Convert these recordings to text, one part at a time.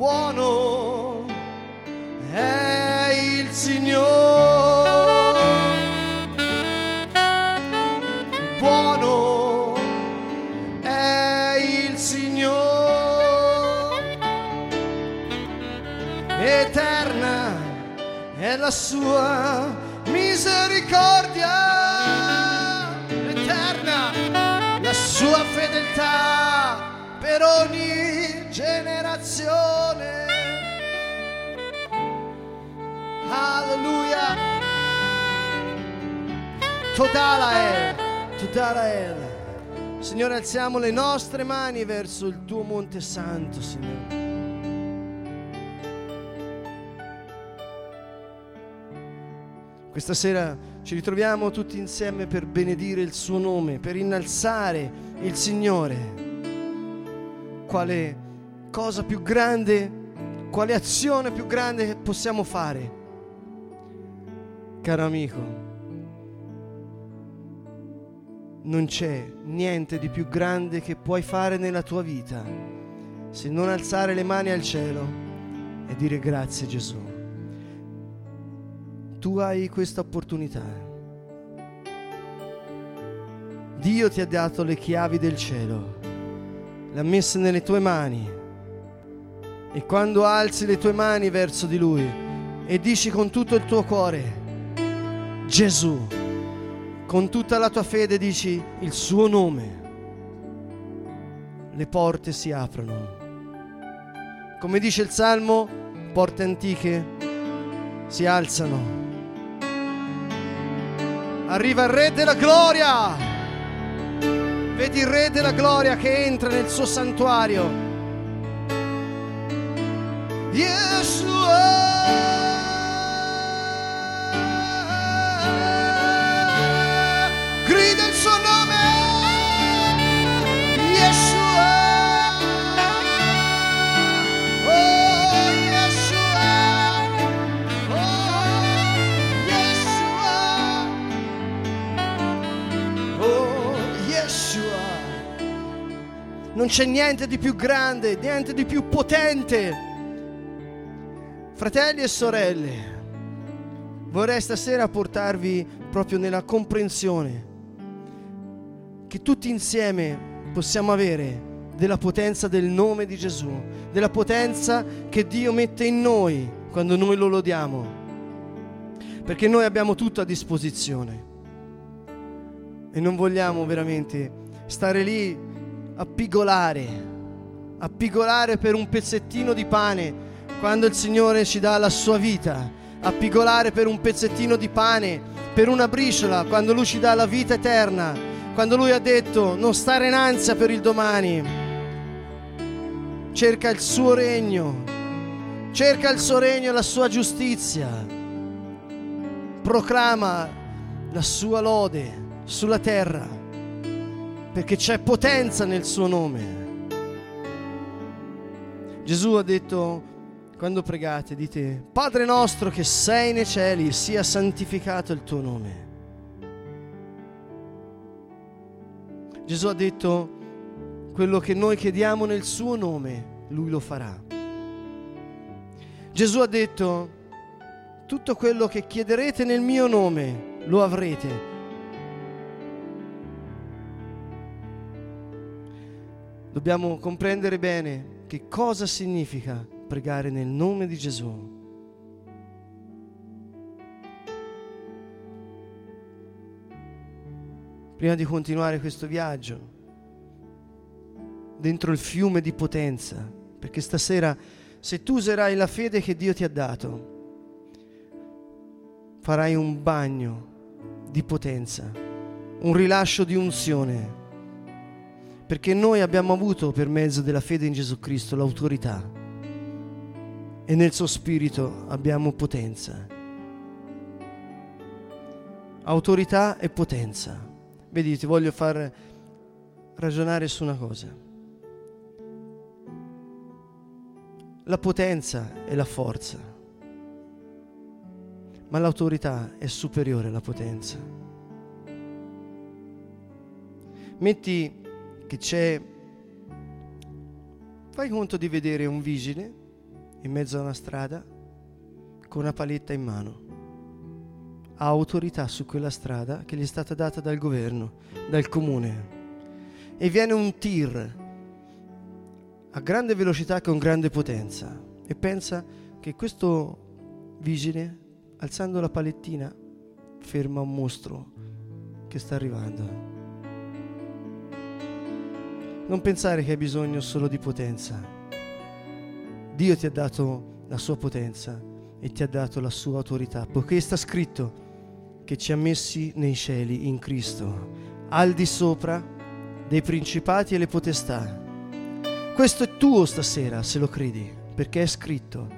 buono è il Signore. Buono è il Signore. Eterna è la sua misericordia. Totala è. Signore, alziamo le nostre mani verso il tuo Monte Santo, Signore. Questa sera ci ritroviamo tutti insieme per benedire il suo nome, per innalzare il Signore. Quale cosa più grande, quale azione più grande possiamo fare? Caro amico, non c'è niente di più grande che puoi fare nella tua vita se non alzare le mani al cielo e dire grazie Gesù. Tu hai questa opportunità. Dio ti ha dato le chiavi del cielo, le ha messe nelle tue mani. E quando alzi le tue mani verso di Lui e dici con tutto il tuo cuore, Gesù, con tutta la tua fede dici il suo nome, le porte si aprono. Come dice il Salmo, porte antiche si alzano. Arriva il Re della Gloria. Vedi il Re della Gloria che entra nel suo santuario. Yeshua. Suo nome. Yeshua. Oh, Yeshua. Oh, Yeshua. Oh, Yeshua. Non c'è niente di più grande, niente di più potente. Fratelli e sorelle, vorrei stasera portarvi proprio nella comprensione che tutti insieme possiamo avere della potenza del nome di Gesù, della potenza che Dio mette in noi quando noi lo lodiamo. Perché noi abbiamo tutto a disposizione e non vogliamo veramente stare lì a pigolare, a pigolare per un pezzettino di pane quando il Signore ci dà la sua vita, a pigolare per un pezzettino di pane, per una briciola, quando Lui ci dà la vita eterna, quando Lui ha detto non stare in ansia per il domani, cerca il suo regno, cerca il suo regno e la sua giustizia, proclama la sua lode sulla terra, perché c'è potenza nel suo nome. Gesù ha detto, quando pregate, dite, Padre nostro che sei nei cieli, sia santificato il tuo nome. Gesù ha detto, quello che noi chiediamo nel suo nome, lui lo farà. Gesù ha detto, tutto quello che chiederete nel mio nome, lo avrete. Dobbiamo comprendere bene che cosa significa pregare nel nome di Gesù. Prima di continuare questo viaggio, dentro il fiume di potenza, perché stasera se tu userai la fede che Dio ti ha dato, farai un bagno di potenza, un rilascio di unzione, perché noi abbiamo avuto per mezzo della fede in Gesù Cristo l'autorità e nel suo spirito abbiamo potenza. Autorità e potenza. Vedi, ti voglio far ragionare su una cosa. La potenza è la forza, ma l'autorità è superiore alla potenza. Metti che c'è, fai conto di vedere un vigile in mezzo a una strada con una paletta in mano. Ha autorità su quella strada che gli è stata data dal governo, dal comune. E viene un tir a grande velocità con grande potenza e pensa che questo vigile, alzando la palettina, ferma un mostro che sta arrivando. Non pensare che hai bisogno solo di potenza. Dio ti ha dato la sua potenza e ti ha dato la sua autorità, poiché sta scritto che ci ha messi nei cieli in Cristo, al di sopra dei principati e le potestà. Questo è tuo stasera, se lo credi, perché è scritto.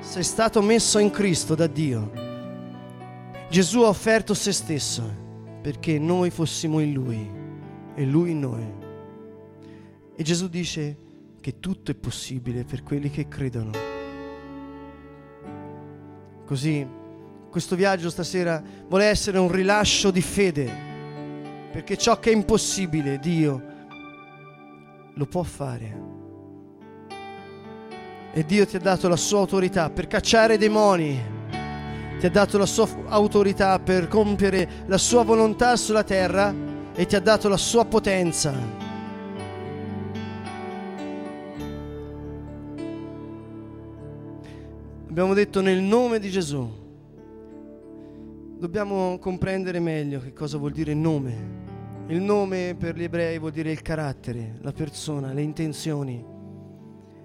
Sei stato messo in Cristo da Dio. Gesù ha offerto se stesso perché noi fossimo in Lui e Lui in noi. E Gesù dice che tutto è possibile per quelli che credono. Così questo viaggio stasera vuole essere un rilascio di fede, perché ciò che è impossibile Dio lo può fare. E Dio ti ha dato la sua autorità per cacciare i demoni, ti ha dato la sua autorità per compiere la sua volontà sulla terra e ti ha dato la sua potenza. Abbiamo detto nel nome di Gesù. Dobbiamo comprendere meglio che cosa vuol dire nome. Il nome per gli ebrei vuol dire il carattere, la persona, le intenzioni.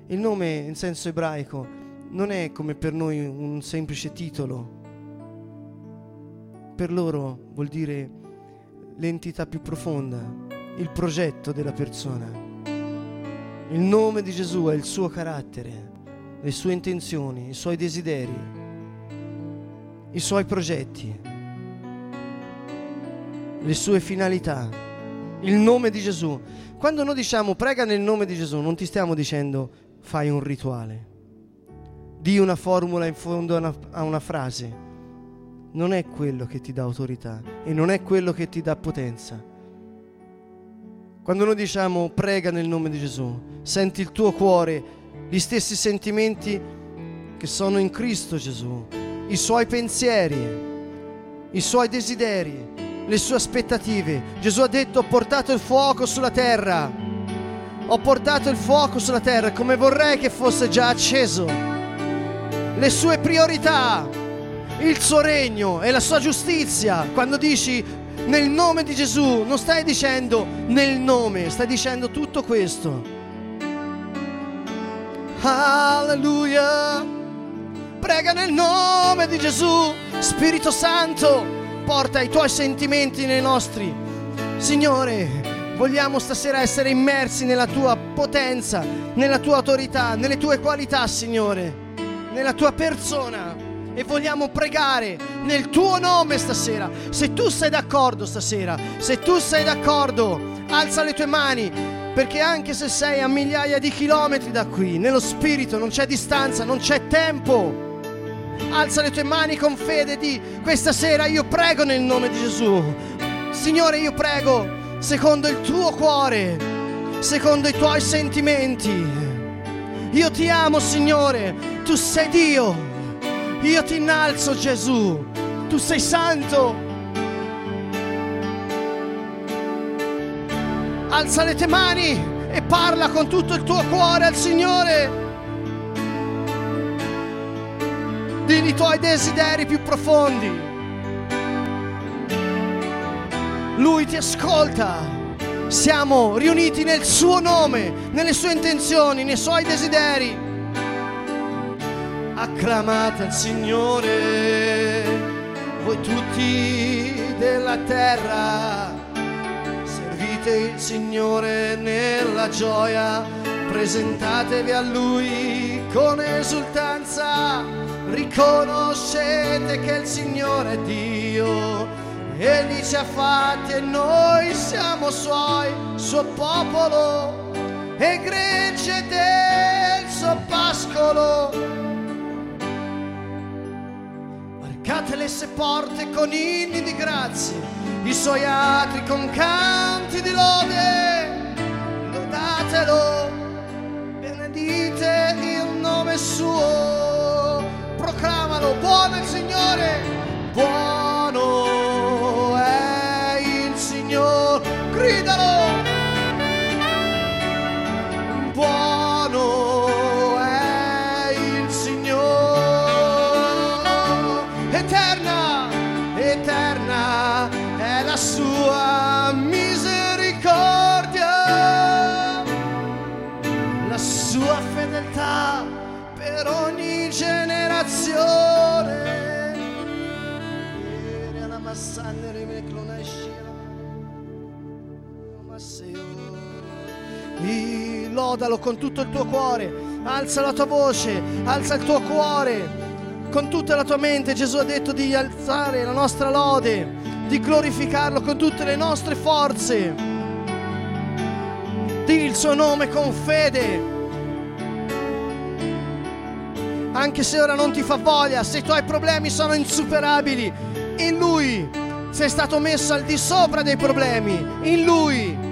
Il nome in senso ebraico non è come per noi un semplice titolo. Per loro vuol dire l'entità più profonda, il progetto della persona. Il nome di Gesù è il suo carattere, le sue intenzioni, i suoi desideri, i suoi progetti, le sue finalità. Il nome di Gesù. Quando noi diciamo prega nel nome di Gesù, non ti stiamo dicendo fai un rituale, di una formula in fondo a una, a una frase non è quello che ti dà autorità e non è quello che ti dà potenza. Quando noi diciamo prega nel nome di Gesù, senti il tuo cuore, gli stessi sentimenti che sono in Cristo Gesù, i suoi pensieri, i suoi desideri, le sue aspettative. Gesù ha detto ho portato il fuoco sulla terra, ho portato il fuoco sulla terra come vorrei che fosse già acceso. Le sue priorità il suo regno e la sua giustizia. Quando dici nel nome di Gesù, non stai dicendo nel nome, stai dicendo tutto questo. Alleluia. Prega nel nome di Gesù. Spirito Santo, porta i tuoi sentimenti nei nostri. Signore, vogliamo stasera essere immersi nella tua potenza, nella tua autorità, nelle tue qualità, Signore, nella tua persona e vogliamo pregare nel tuo nome stasera. Se tu sei d'accordo stasera, se tu sei d'accordo, alza le tue mani, perché anche se sei a migliaia di chilometri da qui, nello spirito non c'è distanza, non c'è tempo. Alza le tue mani con fede di questa sera io prego nel nome di Gesù. Signore, io prego secondo il tuo cuore, secondo i tuoi sentimenti. Io ti amo, Signore, tu sei Dio. Io ti innalzo Gesù, tu sei santo. Alza le tue mani e parla con tutto il tuo cuore al Signore. Dì i tuoi desideri più profondi. Lui ti ascolta. Siamo riuniti nel suo nome, nelle sue intenzioni, nei suoi desideri acclamate il Signore, voi tutti della terra, servite il Signore nella gioia, presentatevi a Lui con esultanza, riconoscete che il Signore è Dio. Egli ci ha fatti e noi siamo suoi, suo popolo, e gregge del suo pascolo Cate le sue porte con inni di grazie, i suoi atri con canti di lode. Lodatelo, benedite acclamalo, buono il Signore. Lodalo con tutto il tuo cuore, alza la tua voce, alza il tuo cuore con tutta la tua mente. Gesù ha detto di alzare la nostra lode, di glorificarlo con tutte le nostre forze. Dì il suo nome con fede. Anche se ora non ti fa voglia, se i tuoi problemi sono insuperabili, in Lui sei stato messo al di sopra dei problemi, in Lui.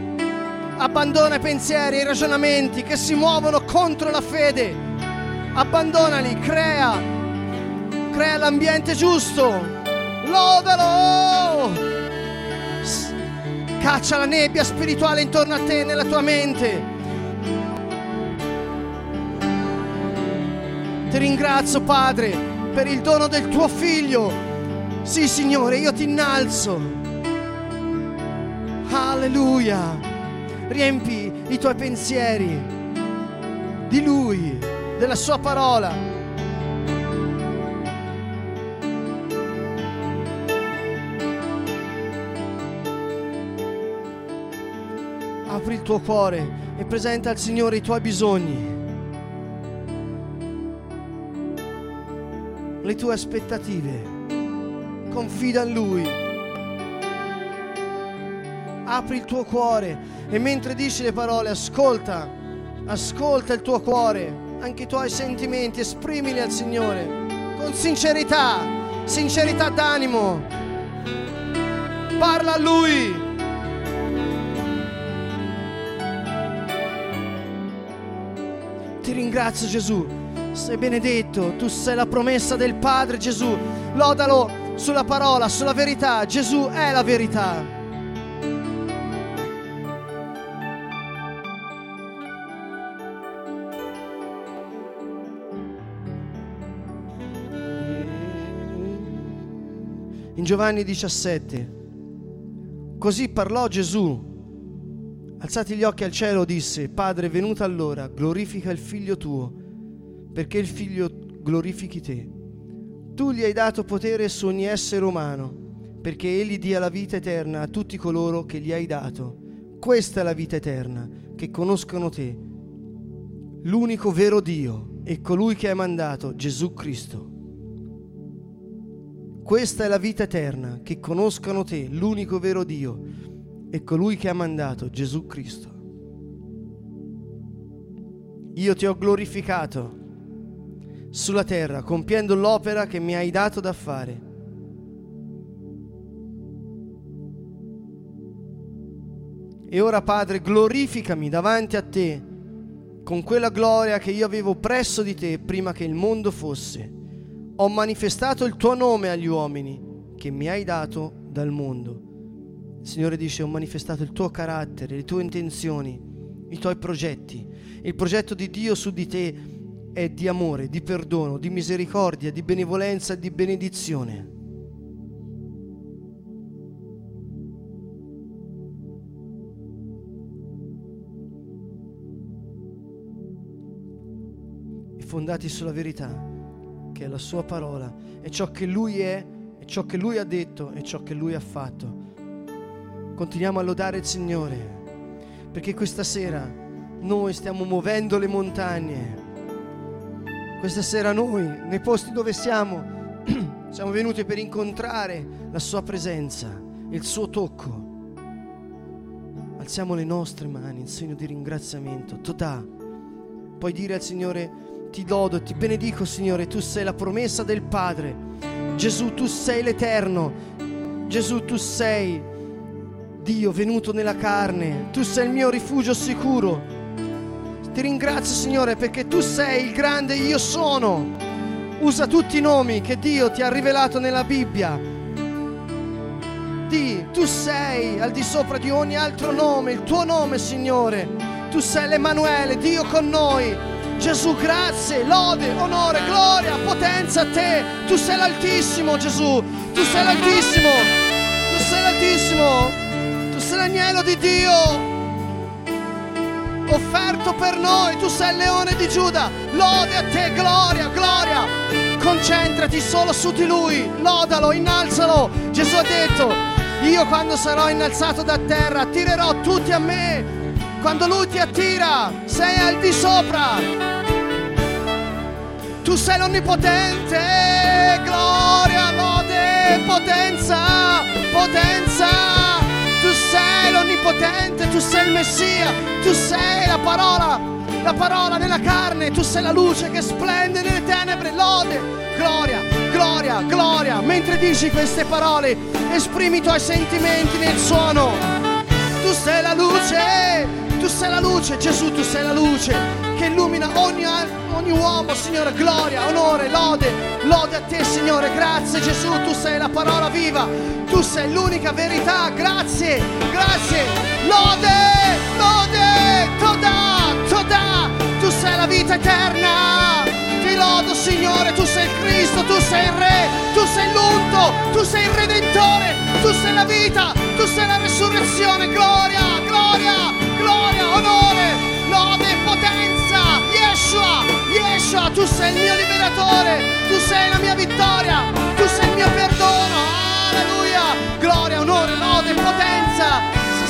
Abbandona i pensieri e i ragionamenti che si muovono contro la fede. Abbandonali, crea, crea l'ambiente giusto. Lodalo! Caccia la nebbia spirituale intorno a te, nella tua mente. Ti ringrazio, Padre, per il dono del tuo figlio sì, Signore, io ti innalzo. Alleluia. Riempi i tuoi pensieri di Lui, della Sua parola. Apri il tuo cuore e presenta al Signore i tuoi bisogni, le tue aspettative confida in Lui. Apri il tuo cuore e mentre dici le parole ascolta, ascolta il tuo cuore, anche i tuoi sentimenti, esprimili al Signore con sincerità, sincerità d'animo. Parla a Lui. Ti ringrazio Gesù, sei benedetto, tu sei la promessa del Padre Gesù, lodalo sulla parola, sulla verità. Gesù è la verità. Giovanni 17, così parlò Gesù. Alzati gli occhi al cielo, disse, Padre, venuta l'ora, glorifica il figlio tuo, perché il figlio glorifichi te tu gli hai dato potere su ogni essere umano, perché egli dia la vita eterna a tutti coloro che gli hai dato. Questa è la vita eterna, che conoscano te, l'unico vero Dio e colui che hai mandato, Gesù Cristo. Questa è la vita eterna, che conoscano te, l'unico vero Dio e colui che ha mandato, Gesù Cristo. Io ti ho glorificato sulla terra, compiendo l'opera che mi hai dato da fare. E ora, Padre, glorificami davanti a te con quella gloria che io avevo presso di te prima che il mondo fosse. Ho manifestato il tuo nome agli uomini che mi hai dato dal mondo. Il Signore dice, ho manifestato il tuo carattere, le tue intenzioni, i tuoi progetti. Il progetto di Dio su di te è di amore, di perdono, di misericordia, di benevolenza di benedizione. Fondati sulla verità, che è la sua parola, è ciò che lui è, è ciò che lui ha detto, è ciò che lui ha fatto. Continuiamo a lodare il Signore, perché questa sera noi stiamo muovendo le montagne questa sera noi, nei posti dove siamo, siamo venuti per incontrare la Sua presenza, il Suo tocco. Alziamo le nostre mani in segno di ringraziamento. Totà. Puoi dire al Signore, ti lodo, ti benedico Signore, tu sei la promessa del Padre. Gesù, tu sei l'Eterno. Gesù, tu sei Dio venuto nella carne. Tu sei il mio rifugio sicuro. Ti ringrazio Signore perché tu sei il grande io sono. Usa tutti i nomi che Dio ti ha rivelato nella Bibbia. Di, tu sei al di sopra di ogni altro nome, il tuo nome Signore. Tu sei l'Emanuele, Dio con noi. Gesù, grazie, lode, onore, gloria, potenza a te. Tu sei l'Altissimo, Gesù. Tu sei l'Altissimo. Tu sei l'Altissimo. Tu sei l'agnello di Dio offerto per noi. Tu sei il leone di Giuda. Lode a te, gloria, gloria. concentrati solo su di Lui, lodalo, innalzalo. Gesù ha detto, io quando sarò innalzato da terra attirerò tutti a me. Quando Lui ti attira, sei al di sopra. Tu sei l'onnipotente, gloria, lode, potenza, potenza. Tu sei l'onnipotente, tu sei il Messia, tu sei la parola, la parola nella carne, tu sei la luce che splende nelle tenebre, lode, gloria, gloria, gloria. Mentre dici queste parole, esprimi i tuoi sentimenti nel suono. Tu sei la luce, tu sei la luce, Gesù, tu sei la luce che illumina ogni, ogni uomo, Signore, gloria, onore, lode, lode a te, Signore, grazie Gesù, tu sei la parola viva, tu sei l'unica verità, grazie, grazie, lode, lode, toda, toda, tu sei la vita eterna, ti lodo Signore, tu sei il Cristo, tu sei il Re, tu sei l'unto, tu sei il Redentore, tu sei la vita, tu sei la resurrezione, gloria, gloria, gloria, onore, lode, potenza. Yeshua, Yeshua, tu sei il mio liberatore, tu sei la mia vittoria, tu sei il mio perdono. Alleluia, gloria, onore, lode, potenza.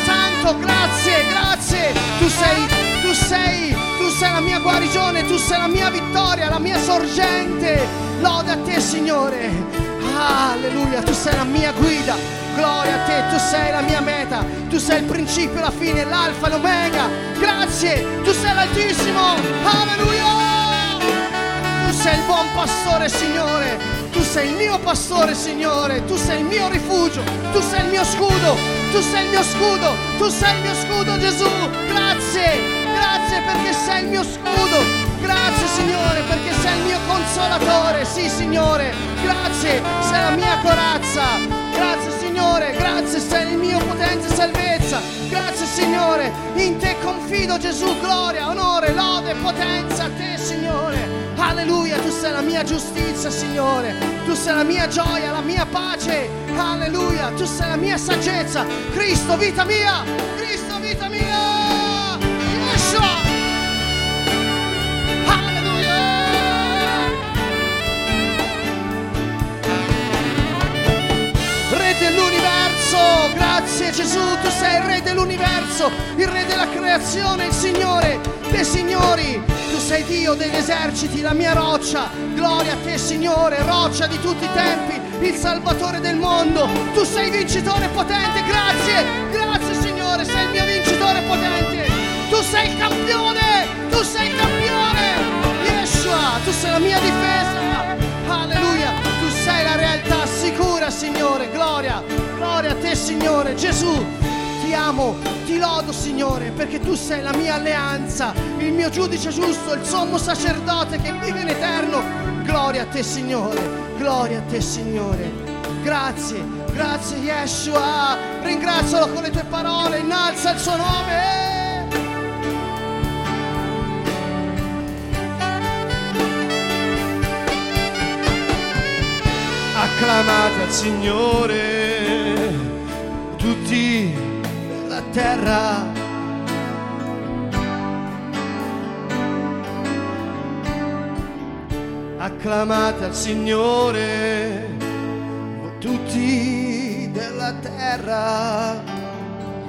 Santo, grazie, grazie. Tu sei, tu sei, tu sei la mia guarigione, tu sei la mia vittoria, la mia sorgente. Lode a te, Signore. Alleluia, tu sei la mia guida. Gloria a te, tu sei la mia meta, tu sei il principio, la fine, l'alfa, l'omega. Grazie, tu sei l'altissimo. Alleluia. Tu sei il buon pastore, Signore. Tu sei il mio pastore, Signore. Tu sei il mio rifugio. Tu sei il mio scudo. Tu sei il mio scudo. Tu sei il mio scudo, Gesù. Grazie. Grazie perché sei il mio scudo. Grazie Signore perché sei il mio consolatore. Sì Signore. Grazie. Sei la mia corazza. Grazie Signore, grazie, sei il mio potenza e salvezza. Grazie Signore, in te confido Gesù, gloria, onore, lode, potenza a te Signore. Alleluia, tu sei la mia giustizia Signore, tu sei la mia gioia, la mia pace. Alleluia, tu sei la mia saggezza. Cristo, vita mia, Cristo, vita mia. Gesù, tu sei il Re dell'universo, il Re della creazione, il Signore dei Signori. Tu sei Dio degli eserciti, la mia roccia. Gloria a te Signore, roccia di tutti i tempi, il Salvatore del mondo. Tu sei vincitore potente, grazie, grazie Signore, sei il mio vincitore potente. Tu sei il campione, tu sei il campione. Yeshua, tu sei la mia difesa. Alleluia, sei la realtà sicura, Signore. Gloria, gloria a te, Signore. Gesù, ti amo, ti lodo, Signore, perché tu sei la mia alleanza, il mio giudice giusto, il sommo sacerdote che vive in eterno. Gloria a te, Signore. Gloria a te, Signore. Grazie, grazie, Yeshua. Ringrazialo con le tue parole, innalza il suo nome. Acclamate al Signore tutti la terra. Acclamate al Signore tutti della terra.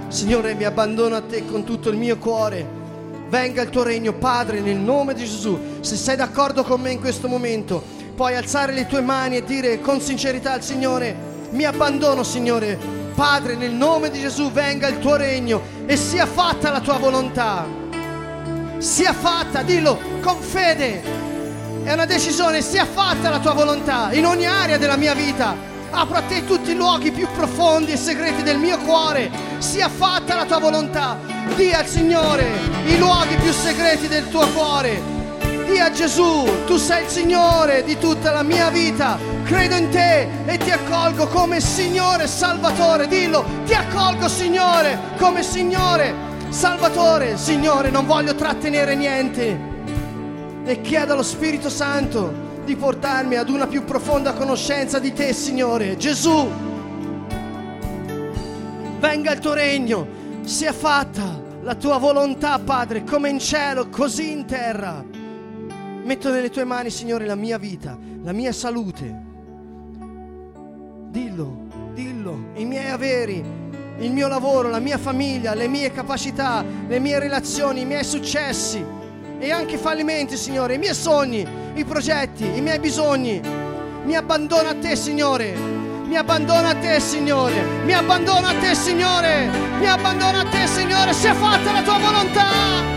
Signore, mi abbandono a te con tutto il mio cuore. Venga il tuo regno, Padre, nel nome di Gesù. Se sei d'accordo con me in questo momento, puoi alzare le tue mani e dire con sincerità al Signore, mi abbandono Signore, Padre, nel nome di Gesù venga il tuo regno e sia fatta la tua volontà. Sia fatta, dillo con fede. È una decisione, sia fatta la tua volontà in ogni area della mia vita. Apro a te tutti i luoghi più profondi e segreti del mio cuore. Sia fatta la tua volontà. Dì al Signore i luoghi più segreti del tuo cuore Dì a Gesù, tu sei il Signore di tutta la mia vita. Credo in te e ti accolgo come Signore Salvatore. Dillo, ti accolgo Signore come Signore, Salvatore. Signore, non voglio trattenere niente. E chiedo allo Spirito Santo di portarmi ad una più profonda conoscenza di te, Signore. Gesù, venga il tuo regno, sia fatta la tua volontà, Padre, come in cielo, così in terra. Metto nelle tue mani, Signore, la mia vita, la mia salute. Dillo, dillo, i miei averi, il mio lavoro, la mia famiglia, le mie capacità, le mie relazioni, i miei successi e anche i fallimenti, Signore, i miei sogni, i progetti, i miei bisogni. Mi abbandono a te, Signore. Mi abbandono a te, Signore. Mi abbandono a te, Signore. Mi abbandono a te, Signore. Sia fatta la tua volontà.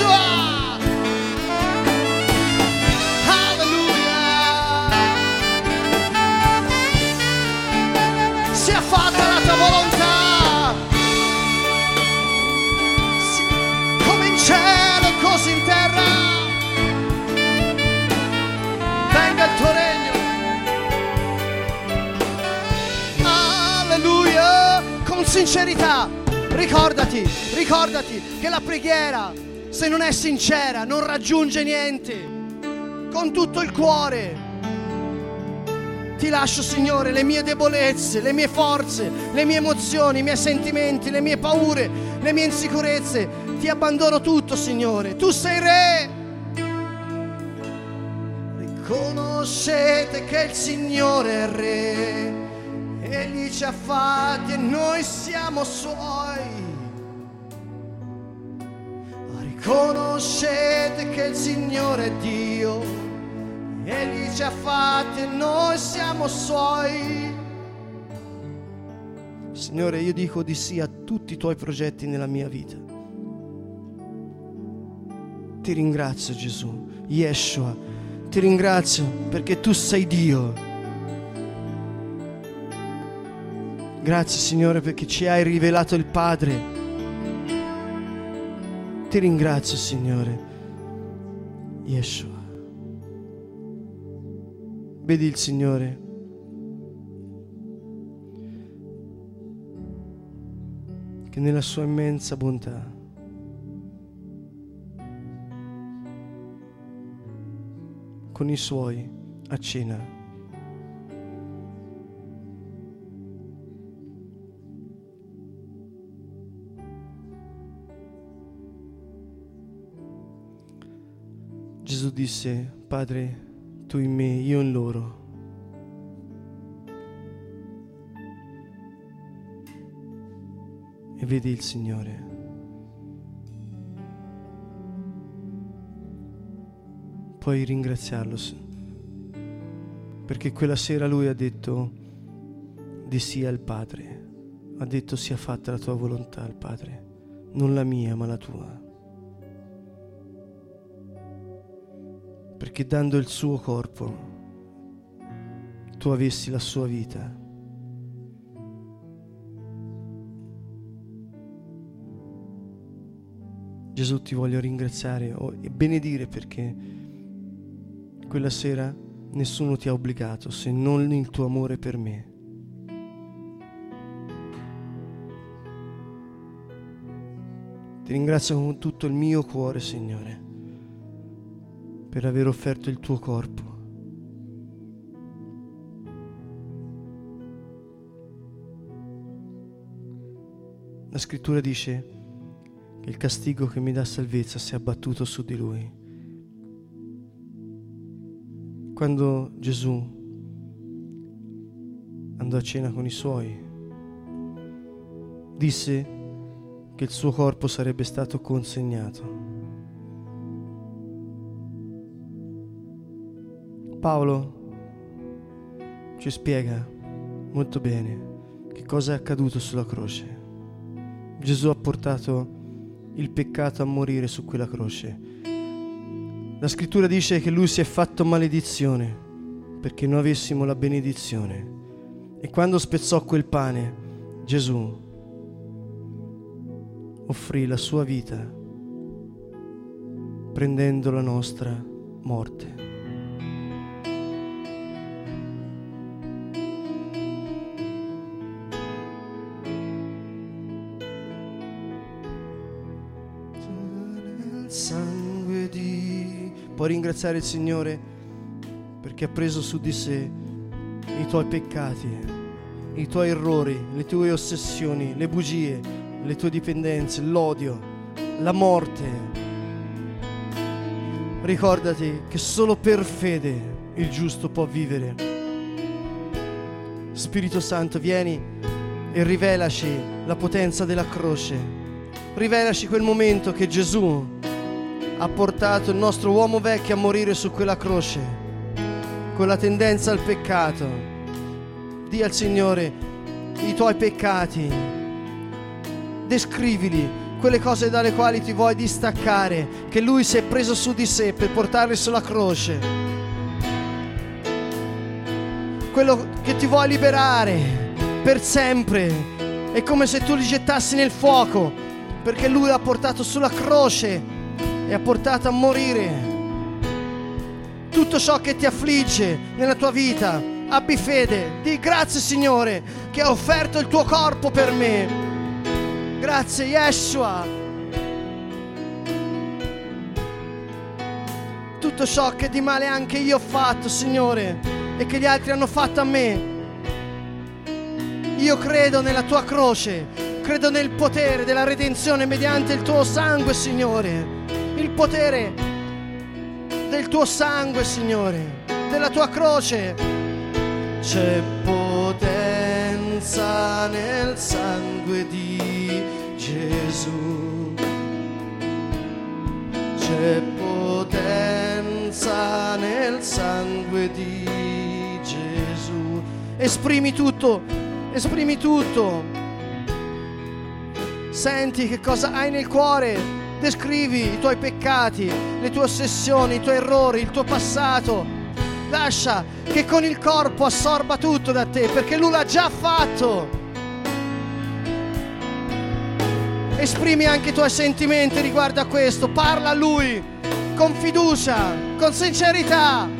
Yeshua. Alleluia. Sia fatta la tua volontà. Come in cielo, così in terra. Venga il tuo regno. Alleluia. Con sincerità. Ricordati, ricordati che la preghiera, se non è sincera, non raggiunge niente. Con tutto il cuore. Ti lascio, Signore, le mie debolezze, le mie forze, le mie emozioni, i miei sentimenti, le mie paure, le mie insicurezze. Ti abbandono tutto, Signore. Tu sei Re. Riconoscete che il Signore è Re. Egli ci ha fatti e noi siamo Suoi. Riconoscete che il Signore è Dio. Egli ci ha fatti e noi siamo Suoi. Signore, io dico di sì a tutti i Tuoi progetti nella mia vita. Ti ringrazio Gesù, Yeshua, ti ringrazio perché Tu sei Dio. Grazie Signore perché ci hai rivelato il Padre. Ti ringrazio Signore, Yeshua. Vedi il Signore. Che nella sua immensa bontà con i suoi a cena. Gesù disse, Padre, tu in me, io in loro. E vedi il Signore. Puoi ringraziarlo perché quella sera lui ha detto di sì al Padre. Ha detto sia fatta la tua volontà al Padre, non la mia ma la tua. Perché dando il suo corpo tu avessi la sua vita. Gesù ti voglio ringraziare e benedire perché quella sera nessuno ti ha obbligato se non il tuo amore per me. Ti ringrazio con tutto il mio cuore, Signore per aver offerto il tuo corpo. La scrittura dice che il castigo che mi dà salvezza si è abbattuto su di lui. Quando Gesù andò a cena con i suoi, disse che il suo corpo sarebbe stato consegnato. Paolo ci spiega molto bene che cosa è accaduto sulla croce. Gesù ha portato il peccato a morire su quella croce. La scrittura dice che lui si è fatto maledizione perché noi avessimo la benedizione. E quando spezzò quel pane, Gesù offrì la sua vita prendendo la nostra morte. Sangue di... Puoi ringraziare il Signore perché ha preso su di sé i tuoi peccati, i tuoi errori, le tue ossessioni, le bugie, le tue dipendenze, l'odio, la morte. Ricordati che solo per fede il giusto può vivere. Spirito Santo, vieni e rivelaci la potenza della croce. Rivelaci quel momento che Gesù ha portato il nostro uomo vecchio a morire su quella croce, con la tendenza al peccato. Dì al Signore i tuoi peccati, descrivili quelle cose dalle quali ti vuoi distaccare, che Lui si è preso su di sé per portarle sulla croce. Quello che ti vuoi liberare per sempre. È come se tu li gettassi nel fuoco, perché Lui l'ha portato sulla croce e ha portato a morire. Tutto ciò che ti affligge nella tua vita, abbi fede, di grazie Signore che ha offerto il tuo corpo per me. Grazie Yeshua. Tutto ciò che di male anche io ho fatto, Signore, e che gli altri hanno fatto a me, io credo nella tua croce, credo nel potere della redenzione mediante il tuo sangue, Signore. Il potere del tuo sangue, Signore, della tua croce. C'è potenza nel sangue di Gesù. C'è potenza nel sangue di Gesù. Esprimi tutto esprimi tutto. Senti che cosa hai nel cuore, descrivi i tuoi peccati, le tue ossessioni, i tuoi errori, il tuo passato. Lascia che con il corpo assorba tutto da te, perché lui l'ha già fatto. Esprimi anche i tuoi sentimenti riguardo a questo, parla a lui con fiducia, con sincerità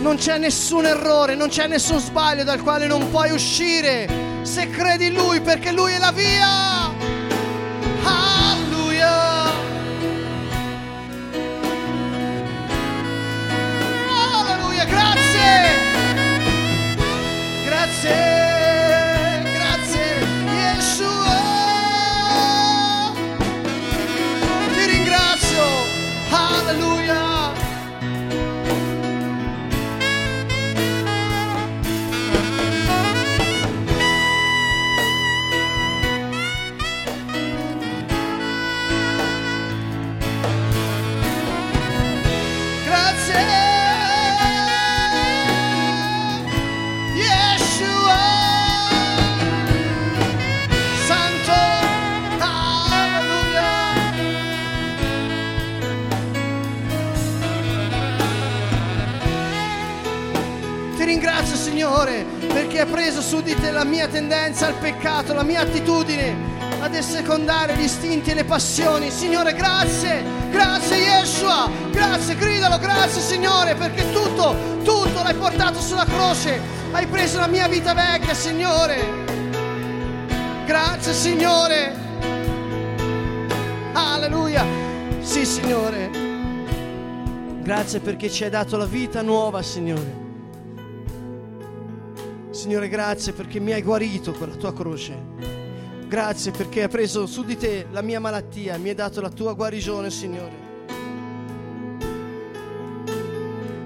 non c'è nessun errore, non c'è nessun sbaglio dal quale non puoi uscire se credi in Lui perché Lui è la via. Grazie. Perché hai preso su di te la mia tendenza al peccato, la mia attitudine ad assecondare gli istinti e le passioni. Signore, grazie, grazie Yeshua, grazie, gridalo, grazie Signore, perché tutto, tutto l'hai portato sulla croce, hai preso la mia vita vecchia, Signore. Grazie Signore. Alleluia. Sì, Signore. Grazie perché ci hai dato la vita nuova, Signore. Signore, grazie perché mi hai guarito con la tua croce. Grazie perché hai preso su di te la mia malattia, mi hai dato la tua guarigione, Signore.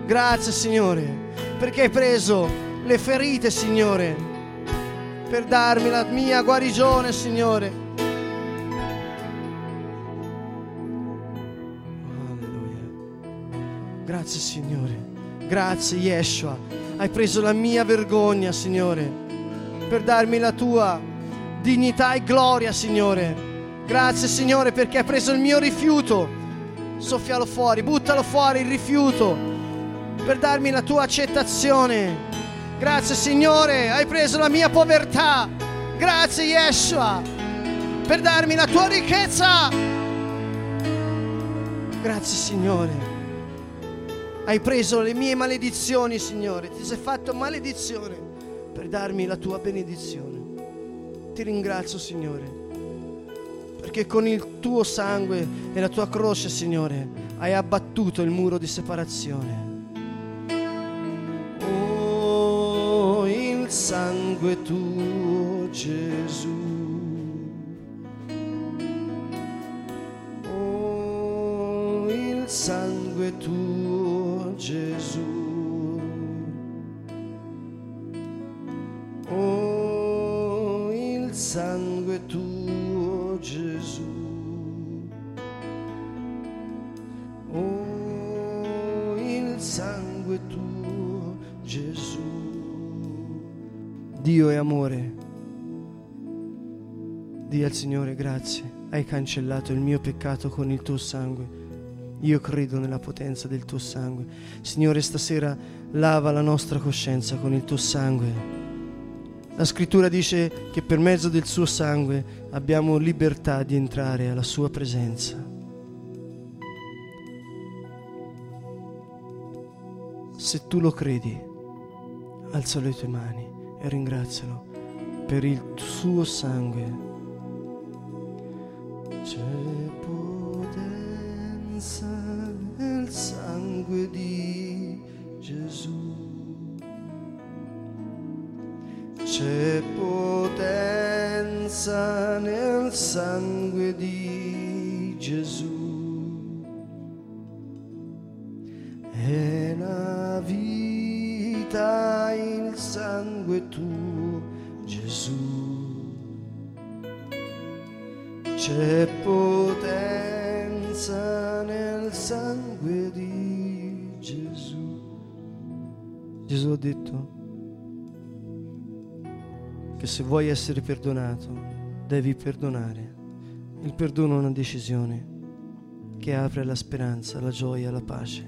Grazie, Signore, perché hai preso le ferite, Signore, per darmi la mia guarigione, Signore. Alleluia. Grazie, Signore. Grazie, Yeshua hai preso la mia vergogna, Signore, per darmi la tua dignità e gloria, Signore. Grazie, Signore, perché hai preso il mio rifiuto. Soffialo fuori, buttalo fuori il rifiuto per darmi la tua accettazione. Grazie, Signore, hai preso la mia povertà. Grazie, Yeshua, per darmi la tua ricchezza. Grazie, Signore hai preso le mie maledizioni, Signore. Ti sei fatto maledizione per darmi la tua benedizione. Ti ringrazio, Signore, perché con il tuo sangue e la tua croce, Signore, hai abbattuto il muro di separazione. Oh, il sangue tuo Gesù. Oh, il sangue tuo, Gesù. Oh, il sangue tuo, Gesù. Oh, il sangue tuo, Gesù. Dio è amore. Dì al Signore grazie, hai cancellato il mio peccato con il tuo sangue. Io credo nella potenza del tuo sangue. Signore, stasera lava la nostra coscienza con il tuo sangue. La scrittura dice che per mezzo del suo sangue abbiamo libertà di entrare alla sua presenza. Se tu lo credi, alza le tue mani e ringrazialo per il suo sangue. Sangue di Gesù. È la vita il sangue tuo, Gesù. C'è potenza nel sangue di Gesù. Gesù ha detto che se vuoi essere perdonato, devi perdonare. Il perdono è una decisione che apre la speranza, la gioia, la pace,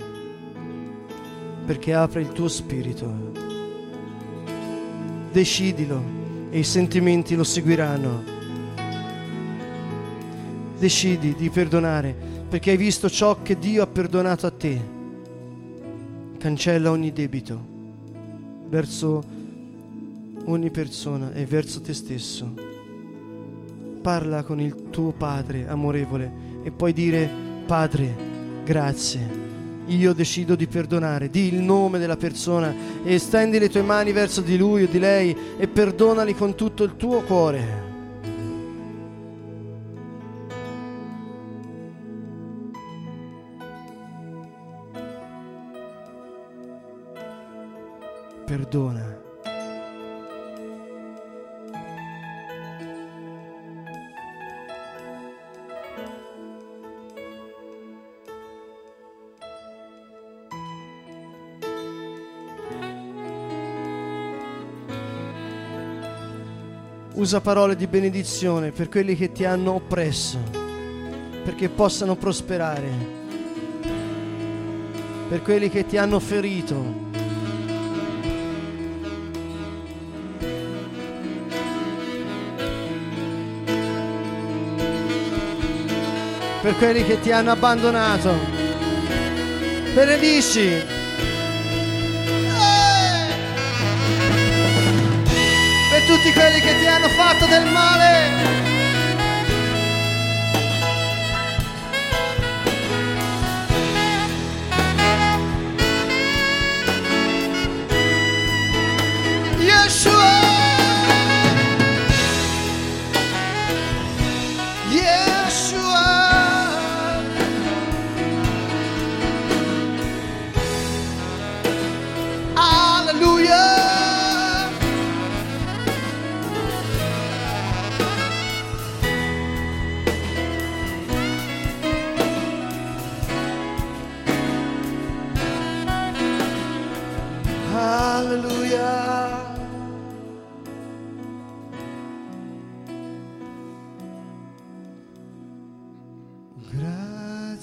perché apre il tuo spirito. Decidilo e i sentimenti lo seguiranno. Decidi di perdonare perché hai visto ciò che Dio ha perdonato a te. Cancella ogni debito verso ogni persona e verso te stesso. Parla con il tuo Padre amorevole e puoi dire, Padre, grazie. Io decido di perdonare, di il nome della persona e stendi le tue mani verso di lui o di lei e perdonali con tutto il tuo cuore. Perdona. Usa parole di benedizione per quelli che ti hanno oppresso, perché possano prosperare, per quelli che ti hanno ferito. Per quelli che ti hanno abbandonato. Benedici. Tutti quelli che ti hanno fatto del male. Yeshua.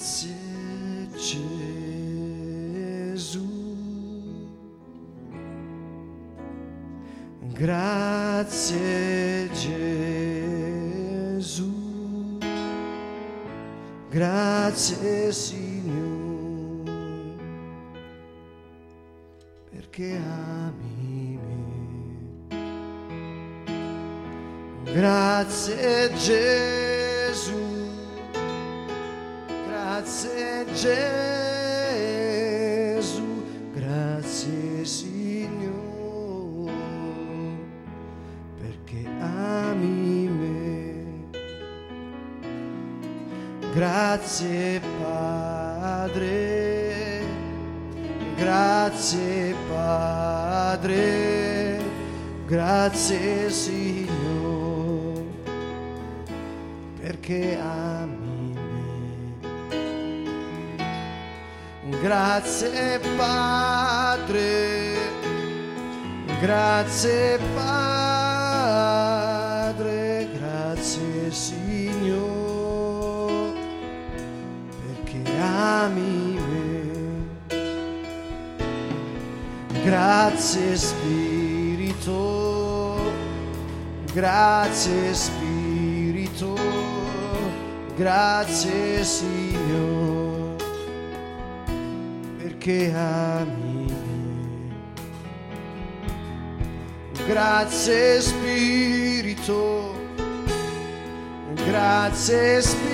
Grazie Gesù. Grazie Gesù. Grazie Signore perché ami me. Grazie Gesù, grazie Padre, grazie Signore, perché ami me. Grazie Spirito, grazie Spirito, grazie Signore, perché ami grazie Spirito, grazie Spirito.